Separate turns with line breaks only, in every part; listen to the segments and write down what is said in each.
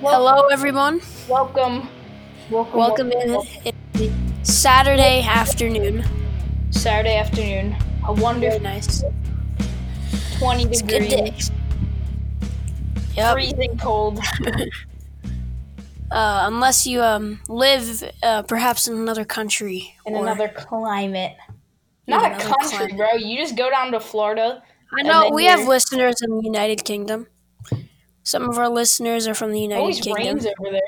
Hello, everyone.
Welcome. Welcome.
Welcome in Saturday afternoon.
Saturday afternoon. A
Very
wonderful
nice.
20
It's a good day. Yep.
Freezing cold.
Uh, unless you um live uh, perhaps in another country
In another climate. Not a country,
climate.
bro. You just go down to Florida.
I know we have listeners in the United Kingdom. Some of our listeners are from the United
Always
Kingdom.
rains over there.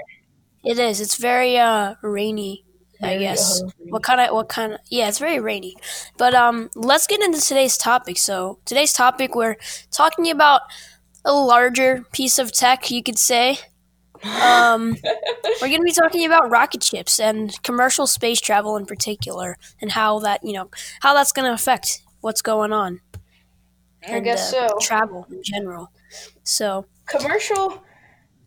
It is. It's very uh rainy. I guess.
uh,
What kind of what kind of yeah, it's very rainy. But um let's get into today's topic. So, today's topic we're talking about a larger piece of tech, you could say. Um we're going to be talking about rocket ships and commercial space travel in particular and how that, you know, how that's going to affect what's going on.
I
and,
guess
uh,
so.
Travel in general. So,
commercial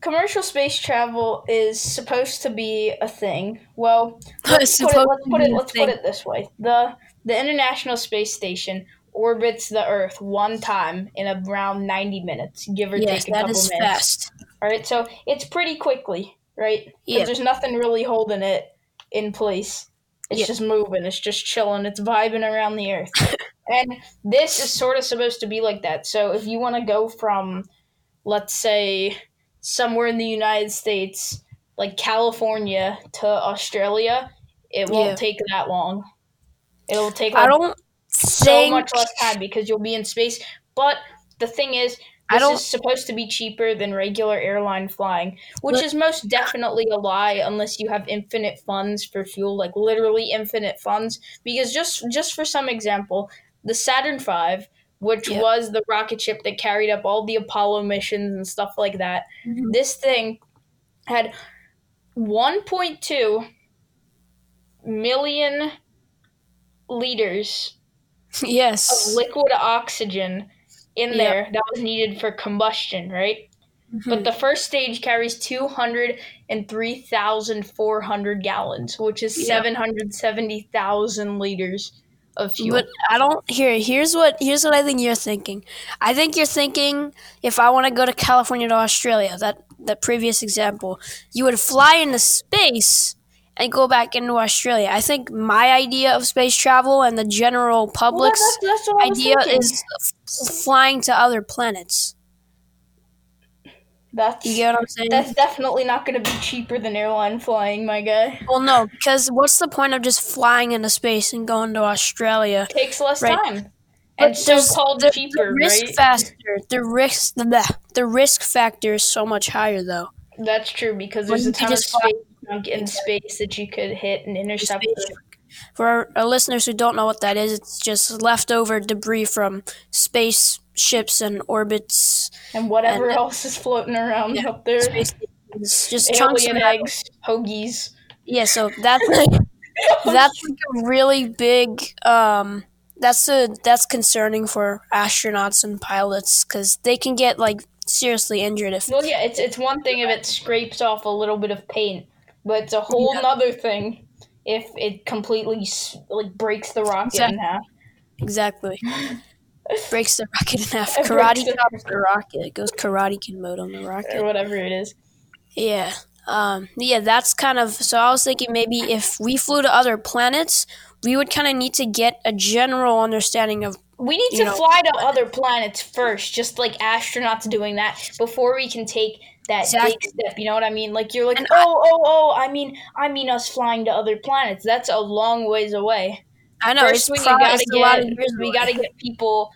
commercial space travel is supposed to be a thing. Well,
it's
put it, let's put it let's put it this way. The the International Space Station orbits the Earth one time in around 90 minutes, give or
Yes,
take a
that
couple
is
minutes.
fast.
All right, so it's pretty quickly, right?
Yeah.
There's nothing really holding it in place. It's
Yeah.
just moving. It's just chilling. It's vibing around the earth. and this is sort of supposed to be like that. So if you want to go from, let's say, somewhere in the United States, like California to Australia, it won't
Yeah.
take that long. It'll take
I don't
so
think
much less time because you'll be in space. But the thing is,
I
this
don't-
is supposed to be cheaper than regular airline flying, which
But-
is most definitely a lie unless you have infinite funds for fuel, like literally infinite funds. Because just just for some example, the Saturn V, which
Yeah.
was the rocket ship that carried up all the Apollo missions and stuff like that,
Mhm.
this thing had 1.2 million liters of
Yes.
liquid oxygen in
Yep.
there that was needed for combustion, right? But
Mhm.
the first stage carries 203,400 gallons, which is
Yep.
770,000 liters of fuel.
But I don't here. Here's what here's what I think you're thinking. I think you're thinking if I want to go to California to Australia, that that previous example, you would fly into space and go back into Australia. I think my idea of space travel and the general
Well,
public's
that's, that's was
idea is f- flying to other planets.
That's,
You get what I'm saying?
that's definitely not going to be cheaper than airline flying, my guy.
well, no, because what's the point of just flying into space and going to Australia?
Takes less
Right.
time.
But
And so called
the,
cheaper,
the risk
right?
factor, the risk, the, the risk factor is so much higher though.
That's true because
When
there's a
you
ton of space junk in space that you could hit and intercept.
space
with.
junk. For our, our listeners who don't know what that is, it's just leftover debris from space ships and orbits.
and whatever
And-
else is floating around
Yeah,
up there.
Just chunks of
eggs, hoagies.
Yeah, so that's like, that's like a really big. Um, that's a that's concerning for astronauts and pilots because they can get like seriously injured if
well, yeah, it's it's one thing if it scrapes off a little bit of paint, but it's a whole
Yeah.
nother thing if it completely like breaks the rocket in half.
exactly breaks the rocket in half. Karate chops the rocket. It goes karate kid mode on the rocket.
or whatever it is.
Yeah. Um, yeah, that's kind of so I was thinking maybe if we flew to other planets, we would kind of need to get a general understanding of
We need to
know-
fly to other planets first, just like astronauts doing that before we can take that
Exactly.
big step. You know what I mean? Like you're like,
And I-
oh, oh, oh. I mean, I mean us flying to other planets. That's a long ways away.
I know
First,
probably
gotta
it's a lot of
get
years
we gotta get people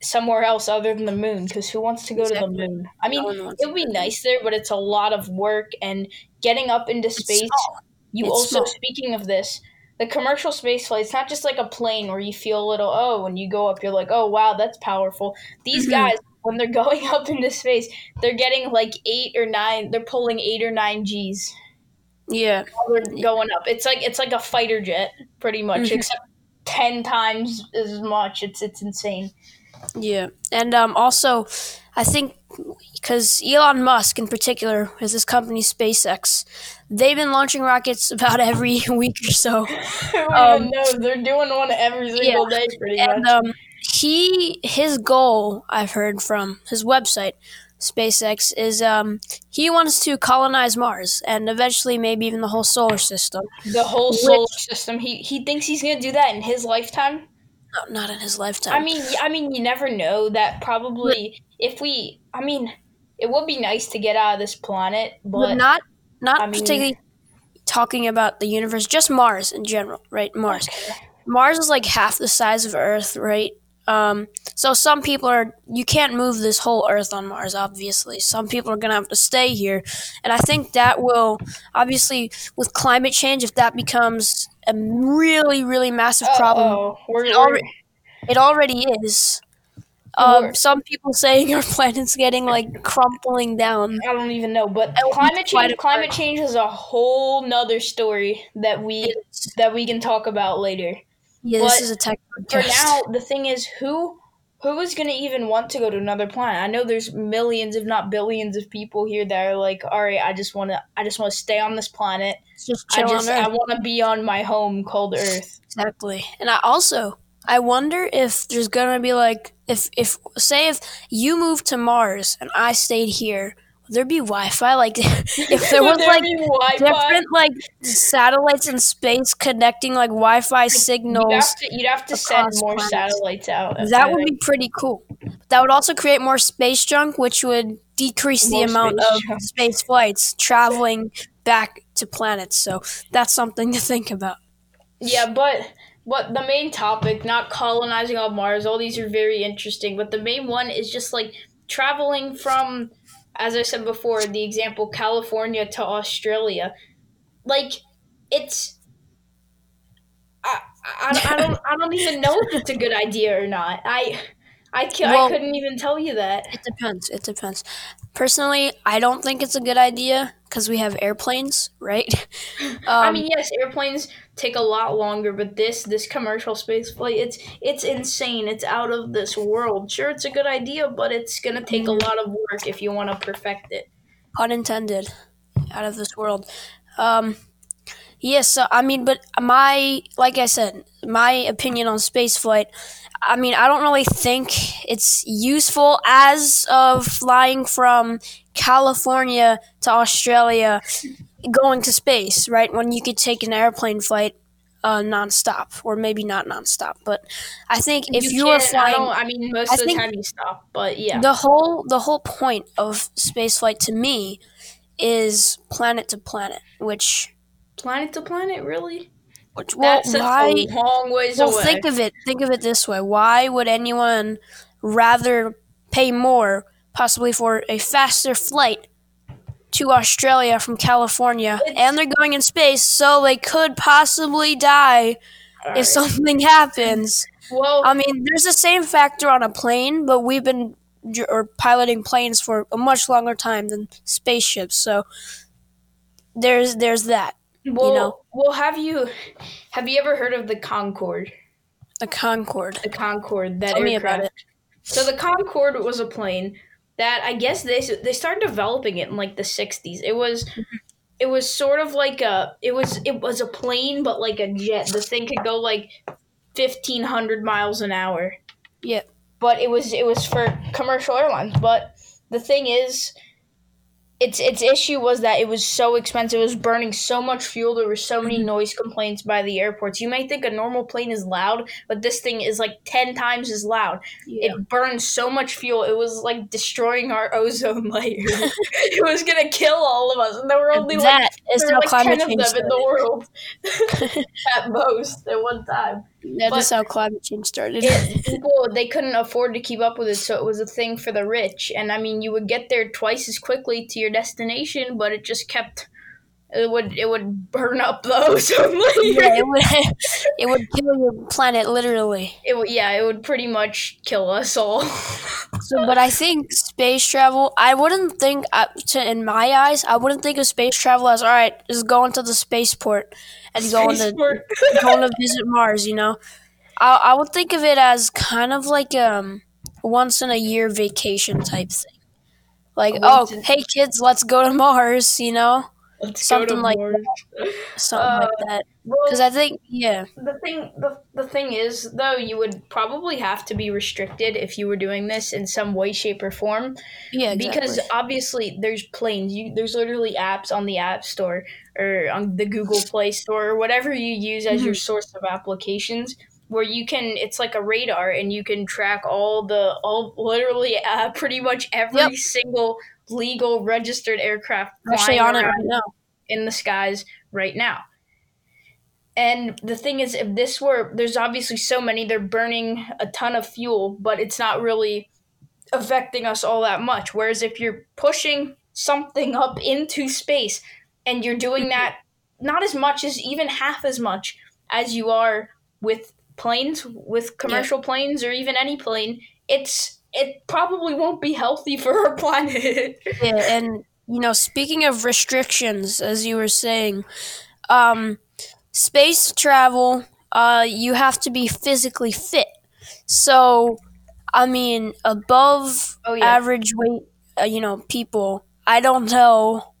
somewhere else other than the moon. Because who wants to go to the moon? I mean,
No
it would be nice there, but it's a lot of work and getting up into
It's
space.
small.
You
It's
also
small.
speaking of this, the commercial space flight. It's not just like a plane where you feel a little oh when you go up, you're like oh wow that's powerful. These
Mhm.
guys when they're going up into space, they're getting like eight or nine. They're pulling eight or nine G's.
Yeah.
They're going up. It's like it's like a fighter jet, pretty much,
Mhm.
except ten times as much. It's it's insane.
Yeah, and um, also, I think because Elon Musk in particular has this company SpaceX, they've been launching rockets about every week or so, Um.
They're doing one every single day, pretty
and
much.
um, he his goal I've heard from his website SpaceX, is um, he wants to colonize Mars and eventually maybe even the whole solar system.
The whole solar system. He he thinks he's gonna do that in his lifetime.
No, not in his lifetime.
I mean, I mean, you never know. That probably, if we, I mean, it would be nice to get out of this planet, but,
but not not
I mean-
particularly talking about the universe, just Mars in general, right? Mars. Mars is like half the size of Earth, right? Um, so some people are you can't move this whole Earth on Mars, obviously. Some people are gonna have to stay here, and I think that will obviously with climate change, if that becomes a really really massive problem,
We're,
It already- it already is. Um, some people saying our planet's getting like crumpling down.
I don't even know, but climate change. Climate change is a whole nother story that we that we can talk about later.
Yeah, this is a tech
For now, the thing is, who who is going to even want to go to another planet? I know there's millions, if not billions, of people here that are like, all right, I just want to, I just want to stay on this planet.
just
I
chill
just,
on Earth.
I want to be on my home called Earth.
Exactly. And I also I wonder if there's gonna be like if if say if you moved to Mars and I stayed here, there be Wi Fi? Like if there was like different like satellites in space connecting like Wi Fi
You'd
signals.
have to, you'd have to send more
planets.
satellites out.
That would be pretty cool. That would also create more space junk, which would decrease the amount
space
of
junk.
space flights traveling back to planets. So that's something to think about.
Yeah, but but the main topic, not colonizing on Mars, all these are very interesting. But the main one is just like traveling from, as I said before, the example California to Australia. Like, it's. I, I, I don't I don't even know if it's a good idea or not. I I, ca- I couldn't even tell you that.
It depends. It depends. Personally, I don't think it's a good idea because we have airplanes, right? Um,
I mean, yes, airplanes take a lot longer, but this this commercial space flight, it's it's insane. It's out of this world. Sure, it's a good idea, but it's gonna take a lot of work if you want to perfect it.
pun intended, out of this world. Um, yes, so, I mean, but my, like I said, my opinion on spaceflight, I mean, I don't really think it's useful as of flying from California to Australia, going to space, right? When you could take an airplane flight uh, nonstop, or maybe not nonstop. But I think if you, are
can't- I,
flying,
I mean, most
I
of the time you stop, but yeah,
the whole the whole point of spaceflight to me is planet to planet, which
planet to planet, really.
which well,
That's
why?
a long ways
Well,
away.
think of it. Think of it this way: Why would anyone rather pay more, possibly for a faster flight to Australia from California,
It's-
and they're going in space, so they could possibly die
Alright.
if something happens?
well,
I mean, there's the same factor on a plane, but we've been or piloting planes for a much longer time than spaceships. So there's there's that.
well,
know.
well, have you have you ever heard of the Concorde?
The Concorde.
The Concorde, that
Tell me
aircraft.
about it.
So the Concorde was a plane that I guess they they started developing it in like the '60s. It was it was sort of like a it was it was a plane but like a jet. The thing could go like fifteen hundred miles an hour.
Yeah.
But it was it was for commercial airlines. But the thing is, its its issue was that it was so expensive. It was burning so much fuel. There were so many mm-hmm. noise complaints by the airports. You may think a normal plane is loud, but this thing is like ten times as loud
Yeah.
it burned so much fuel it was like destroying our ozone layer it was gonna kill all of us and there were only like
that is
there were like
climate
10 of
change
them in the world at most at one time But-
is how climate change started.
it, people they couldn't afford to keep up with it so it was a thing for the rich and i mean you would get there twice as quickly to your destination but it just kept it would it would burn up layer
yeah, it would it would kill your planet literally.
it would yeah it would pretty much kill us all
So, but I think space travel. I wouldn't think, uh, to, in my eyes, I wouldn't think of space travel as all right. Just going to the spaceport and going to going to visit Mars. You know, I I would think of it as kind of like um once in a year vacation type thing. Like, oh, hey kids, let's go to Mars. You know,
Let's
Something like
Mars.
something
Uh,
like that.
Well,
Because I think, yeah,
the thing the, the thing is though you would probably have to be restricted if you were doing this in some way shape or form
yeah, exactly.
because obviously there's planes you there's literally apps on the app store or on the google play store or whatever you use as your source of applications where you can it's like a radar and you can track all the all literally uh, pretty much every
Yep.
single legal registered aircraft
actually
flying
on it right now.
in the skies right now. And the thing is, if this were, there's obviously so many, they're burning a ton of fuel, but it's not really affecting us all that much. Whereas if you're pushing something up into space and you're doing that not as much as even half as much as you are with planes, with commercial planes, or even any plane, it's it probably won't be healthy for our planet.
Yeah, and you know, speaking of restrictions, as you were saying, um, space travel, uh, you have to be physically fit. So, I mean, above
Oh, yeah.
average weight, uh, you know, people. I don't know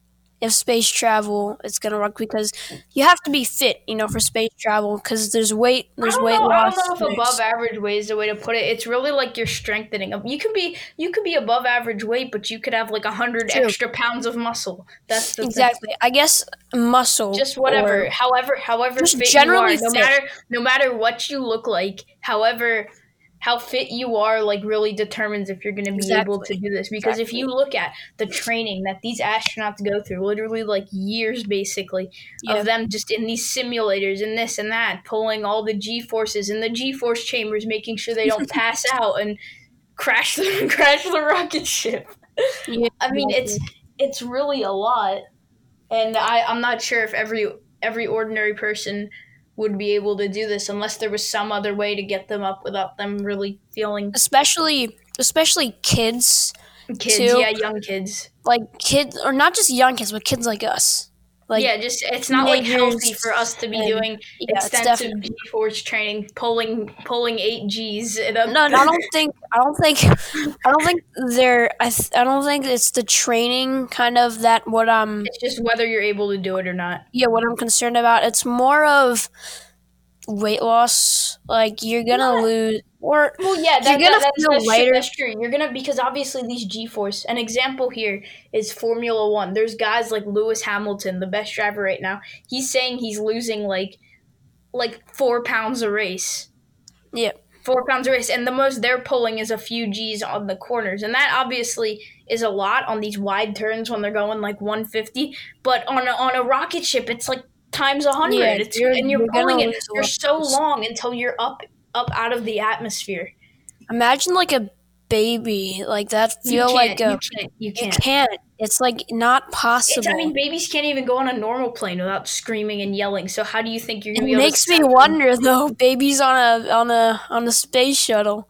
if space travel is gonna work because you have to be fit, you know, for space travel because there's weight, there's weight
know,
loss.
I don't know if above average weight is the way to put it. It's really like you're strengthening. You could be you could be above average weight, but you could have like a hundred extra pounds of muscle. That's the thing.
exactly. I guess muscle.
Just whatever, however, however
Just
fit
generally
you are, no
fit.
matter no matter what you look like, however how fit you are like really determines if you're going to be able to do this. Because if you look at the training that these astronauts go through literally like years basically
Yeah.
of them just in these simulators and this and that pulling all the g forces in the g force chambers making sure they don't pass out and crash the crash the rocket ship.
Yeah,
I mean, it's it's really a lot, and I I'm not sure if every every ordinary person would be able to do this unless there was some other way to get them up without them really feeling
especially especially kids
kids,
Too.
yeah, young kids.
like kids or not just young kids but kids like us like
yeah, just it's not like healthy for us to be
and-
doing
yeah,
extensive G force training, pulling pulling eight Gs. No,
no, I don't think I don't think I don't think they're I, th- I don't think it's the training kind of that what um
it's just whether you're able to do it or not.
yeah what I'm concerned about it's more of weight loss like you're gonna
Yeah.
lose or
Well, yeah, that,
You're gonna
that- that's,
feel
that's,
lighter.
That's true. You're gonna because obviously these G-force. An example here is Formula One. There's guys like Lewis Hamilton, the best driver right now. He's saying he's losing like like four pounds a race.
Yeah.
Four pounds a race, and the most they're pulling is a few G's on the corners, and that obviously is a lot on these wide turns when they're going like 150. But on a, on a rocket ship, it's like times a hundred.
Yeah,
It's
you're-
and you're,
you're
pulling it for so long until you're up up out of the atmosphere.
imagine like a baby like that feel
can't,
like a
you can't. You
you
can't.
can't it's like not
It's,
possible
I mean, babies can't even go on a normal plane without screaming and yelling. So how do you think you're
It
gonna able
makes me
stop them?
wonder though, babies on a on a on a space shuttle.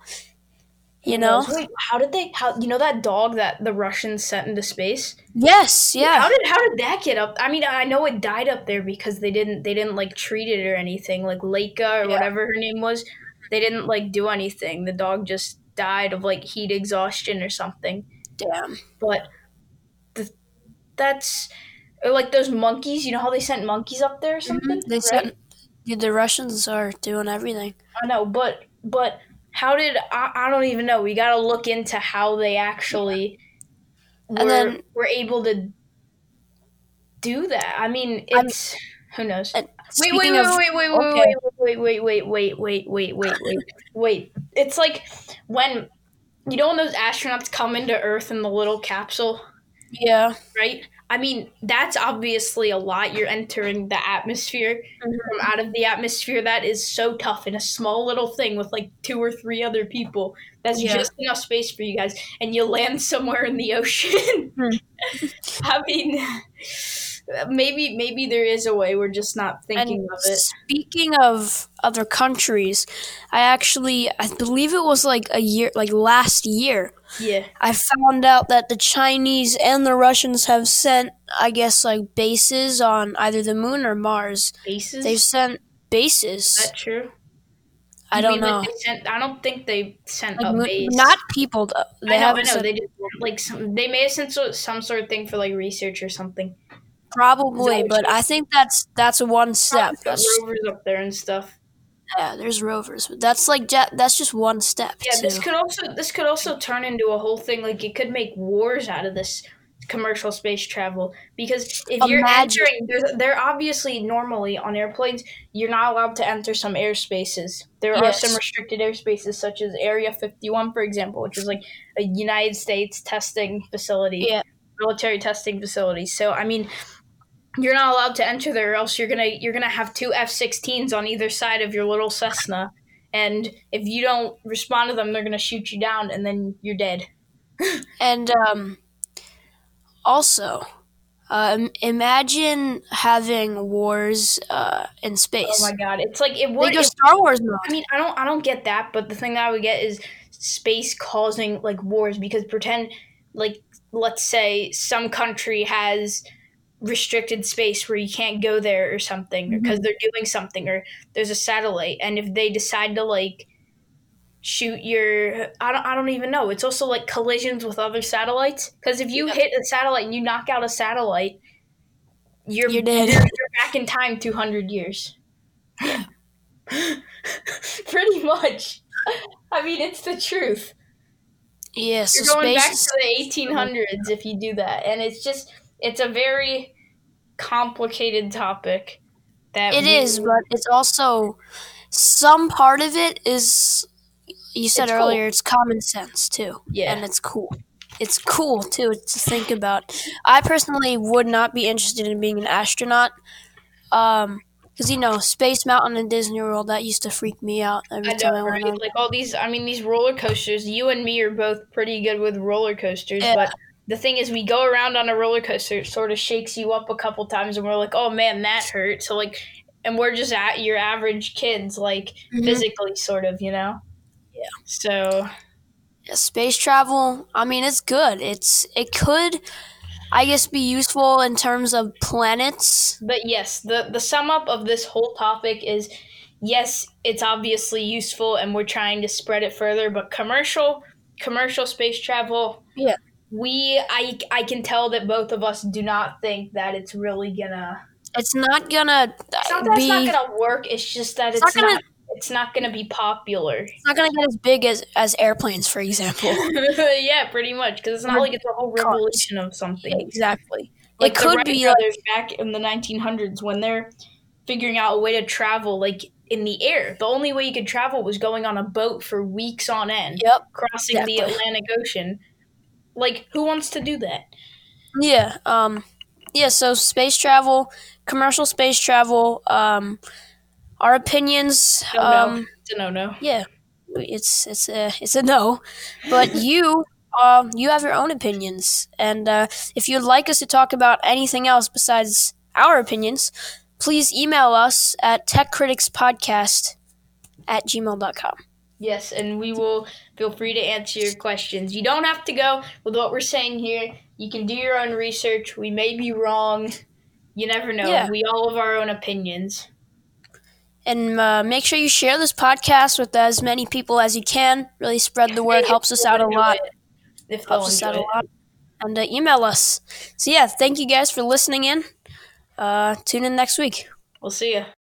You know?
Wait, how did they? How you know that dog that the Russians sent into space?
Yes, yeah.
How did how did that get up? I mean, I know it died up there because they didn't they didn't like treat it or anything. Like Laika or
Yeah.
whatever her name was, they didn't like do anything. The dog just died of like heat exhaustion or something.
Damn.
But the, that's like those monkeys. You know how they sent monkeys up there or something?
Mm-hmm. They
right?
said dude, the Russians are doing everything.
I know, but but how did I, I don't even know. We got to look into how they actually were,
And then-
were able to do that. I mean,
I'm-
it's who knows.
And
Wait, wait, wait, wait, wait, wait,
okay.
wait, wait, wait, wait, wait, wait, wait, wait, wait. It's like when you know when those astronauts come into Earth in the little capsule,
Yeah.
right? I mean, that's obviously a lot. You're entering the atmosphere
Mhm.
from out of the atmosphere. That is so tough in a small little thing with like two or three other people. That's
Yeah.
just enough space for you guys. And you land somewhere in the ocean.
Hmm.
I mean, maybe maybe there is a way. We're just not thinking
And
of it.
speaking of other countries, I actually I believe it was like a year like last year.
Yeah.
I found out that the Chinese and the Russians have sent I guess like bases on either the moon or Mars.
Bases?
They've sent
is
bases.
that true?
I
You
don't
mean, like,
know.
they sent, I don't think they sent
Like,
a base.
not people. though. They
I know, I
haven't
know.
sent
They just like some, they may have sent some sort of thing for like research or something.
Probably, but I think that's that's one step. That's
rovers up there and stuff.
yeah. There's rovers, but that's like that's just one step.
Yeah, this could also this could also turn into a whole thing. Like it could make wars out of this commercial space travel because if you're
Imagine-
entering, there's, they're obviously normally on airplanes. You're not allowed to enter some airspaces. There are some restricted airspaces, such as Area 51, for example, which is like a United States testing facility,
Yeah.
military testing facility. So I mean. You're not allowed to enter there, or else you're gonna you're gonna have two F-16s on either side of your little Cessna, and if you don't respond to them, they're gonna shoot you down, and then you're dead.
And um, also, um, imagine having wars uh, in space.
Oh my god, it's like it
they
would.
go
it-
Star Wars mode.
I mean, I don't, I don't get that, but the thing that I would get is space causing like wars because pretend, like, let's say some country has restricted space where you can't go there or something mm-hmm. because they're doing something or there's a satellite. And if they decide to like shoot your I don't, I don't even know. It's also like collisions with other satellites. Because if you
Yeah.
hit a satellite and you knock out a satellite you're,
You're dead.
you're, back in time 200 years. Pretty much. I mean it's the truth.
Yeah, so
you're going back to the 1800s if you do that. And it's just it's a very complicated topic that
It
we-
is, but it's also some part of it is. You said
It's cool.
earlier, it's common sense too,
yeah
and it's cool. It's cool too to think about. I personally would not be interested in being an astronaut, um, because you know Space Mountain and Disney World that used to freak me out every
I
time I went
right?
on.
Like all these, I mean, these roller coasters. You and me are both pretty good with roller coasters,
Yeah.
but the thing is, we go around on a roller coaster, it sort of shakes you up a couple times, and we're like, "Oh man, that hurt." So like, and we're just at your average kids, like
Mhm.
physically, sort of, you know.
Yeah.
So
Yeah, space travel. I mean, it's good. It's it could, I guess, be useful in terms of planets.
But yes, the the sum up of this whole topic is yes, it's obviously useful and we're trying to spread it further, but commercial commercial space travel
Yeah.
We I I can tell that both of us do not think that it's really gonna
It's not gonna
it's not that
be.
it's not gonna work, it's just that
It's
it's,
not
not,
gonna-
it's not gonna be popular.
it's not gonna get as big as as airplanes, for example.
yeah, pretty much because it's not like it's a whole revolution of something.
exactly.
like
it could
Wright
be like
back in the 1900s when they're figuring out a way to travel like in the air. The only way you could travel was going on a boat for weeks on end,
yep.
crossing the. Atlantic Ocean. Like, who wants to do that?
Yeah. Um. Yeah. So space travel, commercial space travel. Um. Our opinions.
Know.
Um.
It's a no-no.
Yeah. It's it's a it's a no, but you. Um, you have your own opinions, and uh, if you'd like us to talk about anything else besides our opinions, please email us at techcriticspodcast at gmail.com.
Yes, and we will feel free to answer your questions. You don't have to go with what we're saying here. You can do your own research. We may be wrong. You never know.
Yeah.
We all have our own opinions.
And uh, make sure you share this podcast with as many people as you can. Really spread the word. Helps us out a lot.
it. If
Helps us out a lot. And uh, email us. So yeah, thank you guys for listening in. Uh, tune in next week.
We'll see ya.